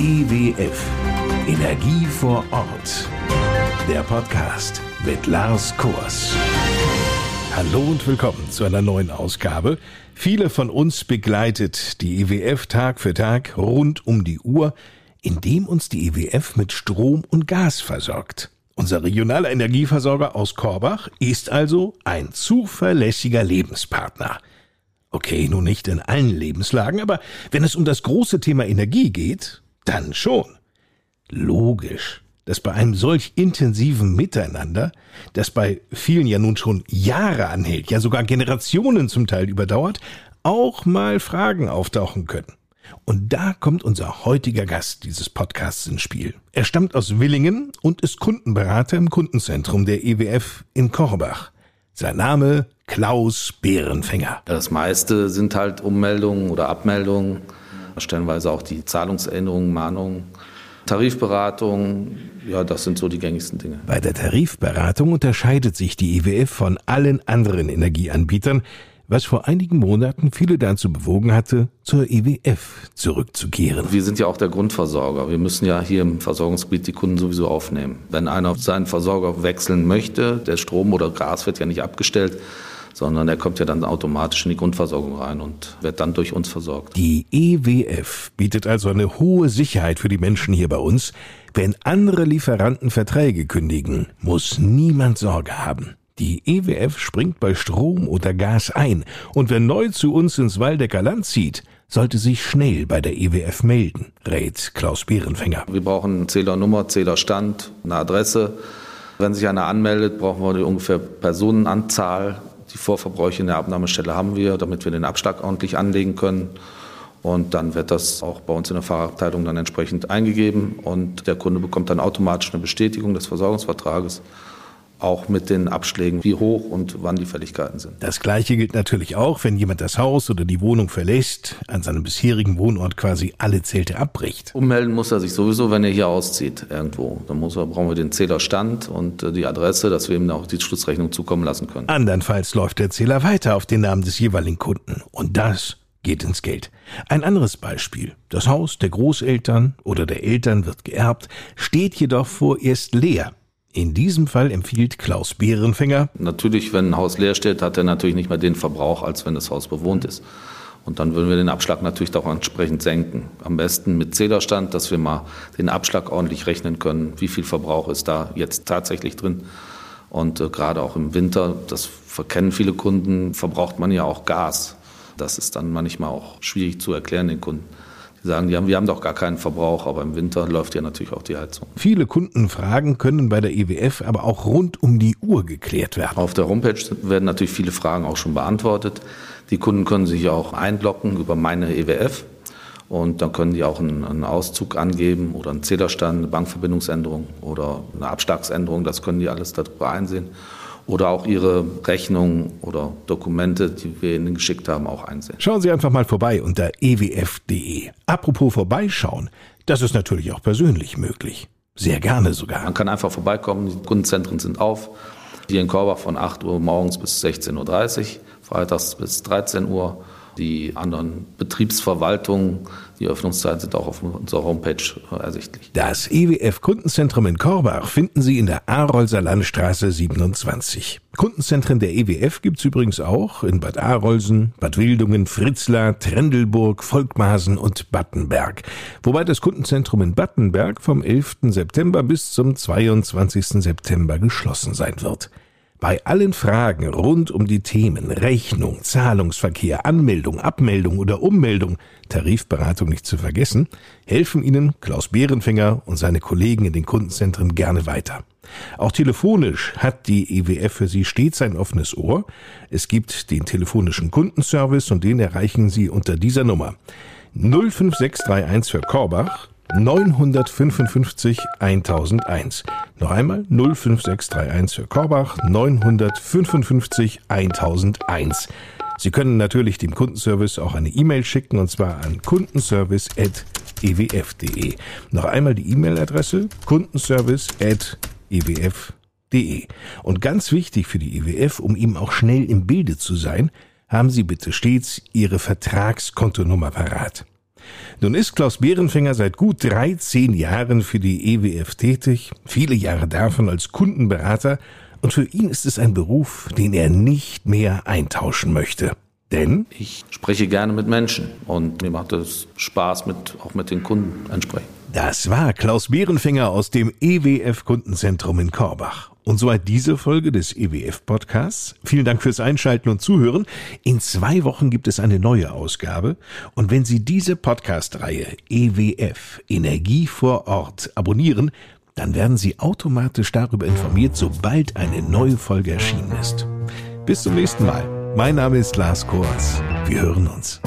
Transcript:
EWF Energie vor Ort. Der Podcast mit Lars Kors. Hallo und willkommen zu einer neuen Ausgabe. Viele von uns begleitet die EWF Tag für Tag rund um die Uhr, indem uns die EWF mit Strom und Gas versorgt. Unser regionaler Energieversorger aus Korbach ist also ein zuverlässiger Lebenspartner. Okay, nun nicht in allen Lebenslagen, aber wenn es um das große Thema Energie geht, dann schon. Logisch, dass bei einem solch intensiven Miteinander, das bei vielen ja nun schon Jahre anhält, ja sogar Generationen zum Teil überdauert, auch mal Fragen auftauchen können. Und da kommt unser heutiger Gast dieses Podcasts ins Spiel. Er stammt aus Willingen und ist Kundenberater im Kundenzentrum der EWF in Korbach. Sein Name Klaus Bärenfänger. Das meiste sind halt Ummeldungen oder Abmeldungen, stellenweise auch die Zahlungsänderungen, Mahnungen. Tarifberatung, ja, das sind so die gängigsten Dinge. Bei der Tarifberatung unterscheidet sich die IWF von allen anderen Energieanbietern, was vor einigen Monaten viele dazu bewogen hatte, zur IWF zurückzukehren. Wir sind ja auch der Grundversorger. Wir müssen ja hier im Versorgungsgebiet die Kunden sowieso aufnehmen. Wenn einer seinen Versorger wechseln möchte, der Strom oder Gas wird ja nicht abgestellt, sondern er kommt ja dann automatisch in die Grundversorgung rein und wird dann durch uns versorgt. Die EWF bietet also eine hohe Sicherheit für die Menschen hier bei uns. Wenn andere Lieferanten Verträge kündigen, muss niemand Sorge haben. Die EWF springt bei Strom oder Gas ein und wer neu zu uns ins Waldecker Land zieht, sollte sich schnell bei der EWF melden, rät Klaus Bärenfänger. Wir brauchen Zählernummer, Zählerstand, eine Adresse. Wenn sich einer anmeldet, brauchen wir ungefähr Personenanzahl, die Vorverbräuche in der Abnahmestelle haben wir, damit wir den Abschlag ordentlich anlegen können. Und dann wird das auch bei uns in der Fahrabteilung dann entsprechend eingegeben und der Kunde bekommt dann automatisch eine Bestätigung des Versorgungsvertrages auch mit den Abschlägen, wie hoch und wann die Fälligkeiten sind. Das Gleiche gilt natürlich auch, wenn jemand das Haus oder die Wohnung verlässt, an seinem bisherigen Wohnort quasi alle Zelte abbricht. Ummelden muss er sich sowieso, wenn er hier auszieht irgendwo. Dann muss er, brauchen wir den Zählerstand und äh, die Adresse, dass wir ihm auch die Schlussrechnung zukommen lassen können. Andernfalls läuft der Zähler weiter auf den Namen des jeweiligen Kunden. Und das geht ins Geld. Ein anderes Beispiel. Das Haus der Großeltern oder der Eltern wird geerbt, steht jedoch vorerst leer. In diesem Fall empfiehlt Klaus Bärenfänger. Natürlich, wenn ein Haus leer steht, hat er natürlich nicht mehr den Verbrauch, als wenn das Haus bewohnt ist. Und dann würden wir den Abschlag natürlich auch entsprechend senken. Am besten mit Zählerstand, dass wir mal den Abschlag ordentlich rechnen können. Wie viel Verbrauch ist da jetzt tatsächlich drin? Und äh, gerade auch im Winter, das verkennen viele Kunden, verbraucht man ja auch Gas. Das ist dann manchmal auch schwierig zu erklären den Kunden. Sagen, die haben, wir haben doch gar keinen Verbrauch, aber im Winter läuft ja natürlich auch die Heizung. Viele Kundenfragen können bei der EWF aber auch rund um die Uhr geklärt werden. Auf der Homepage werden natürlich viele Fragen auch schon beantwortet. Die Kunden können sich auch einloggen über meine EWF. Und dann können die auch einen, einen, Auszug angeben oder einen Zählerstand, eine Bankverbindungsänderung oder eine Abschlagsänderung. Das können die alles darüber einsehen oder auch Ihre Rechnungen oder Dokumente, die wir Ihnen geschickt haben, auch einsehen. Schauen Sie einfach mal vorbei unter ewf.de. Apropos vorbeischauen, das ist natürlich auch persönlich möglich. Sehr gerne sogar. Man kann einfach vorbeikommen, die Kundenzentren sind auf. Hier in Korbach von 8 Uhr morgens bis 16.30 Uhr, freitags bis 13 Uhr die anderen Betriebsverwaltungen, die Öffnungszeiten sind auch auf unserer Homepage ersichtlich. Das EWF Kundenzentrum in Korbach finden Sie in der Arolser Landstraße 27. Kundenzentren der EWF gibt es übrigens auch in Bad Arolsen, Bad Wildungen, Fritzlar, Trendelburg, Volkmaßen und Battenberg. Wobei das Kundenzentrum in Battenberg vom 11. September bis zum 22. September geschlossen sein wird. Bei allen Fragen rund um die Themen Rechnung, Zahlungsverkehr, Anmeldung, Abmeldung oder Ummeldung, Tarifberatung nicht zu vergessen, helfen Ihnen Klaus Bärenfänger und seine Kollegen in den Kundenzentren gerne weiter. Auch telefonisch hat die EWF für Sie stets ein offenes Ohr. Es gibt den telefonischen Kundenservice und den erreichen Sie unter dieser Nummer 05631 für Korbach 955 1001. Noch einmal 05631 für Korbach 955 1001. Sie können natürlich dem Kundenservice auch eine E-Mail schicken und zwar an kundenservice.ewf.de. Noch einmal die E-Mail-Adresse kundenservice.ewf.de. Und ganz wichtig für die EWF, um ihm auch schnell im Bilde zu sein, haben Sie bitte stets Ihre Vertragskontonummer parat. Nun ist Klaus Bärenfänger seit gut 13 Jahren für die EWF tätig, viele Jahre davon als Kundenberater, und für ihn ist es ein Beruf, den er nicht mehr eintauschen möchte. Denn ich spreche gerne mit Menschen und mir macht es Spaß, mit, auch mit den Kunden entsprechend. Das war Klaus Bärenfinger aus dem EWF Kundenzentrum in Korbach. Und soweit diese Folge des EWF Podcasts. Vielen Dank fürs Einschalten und Zuhören. In zwei Wochen gibt es eine neue Ausgabe. Und wenn Sie diese Podcast-Reihe EWF Energie vor Ort abonnieren, dann werden Sie automatisch darüber informiert, sobald eine neue Folge erschienen ist. Bis zum nächsten Mal. Mein Name ist Lars Kors. Wir hören uns.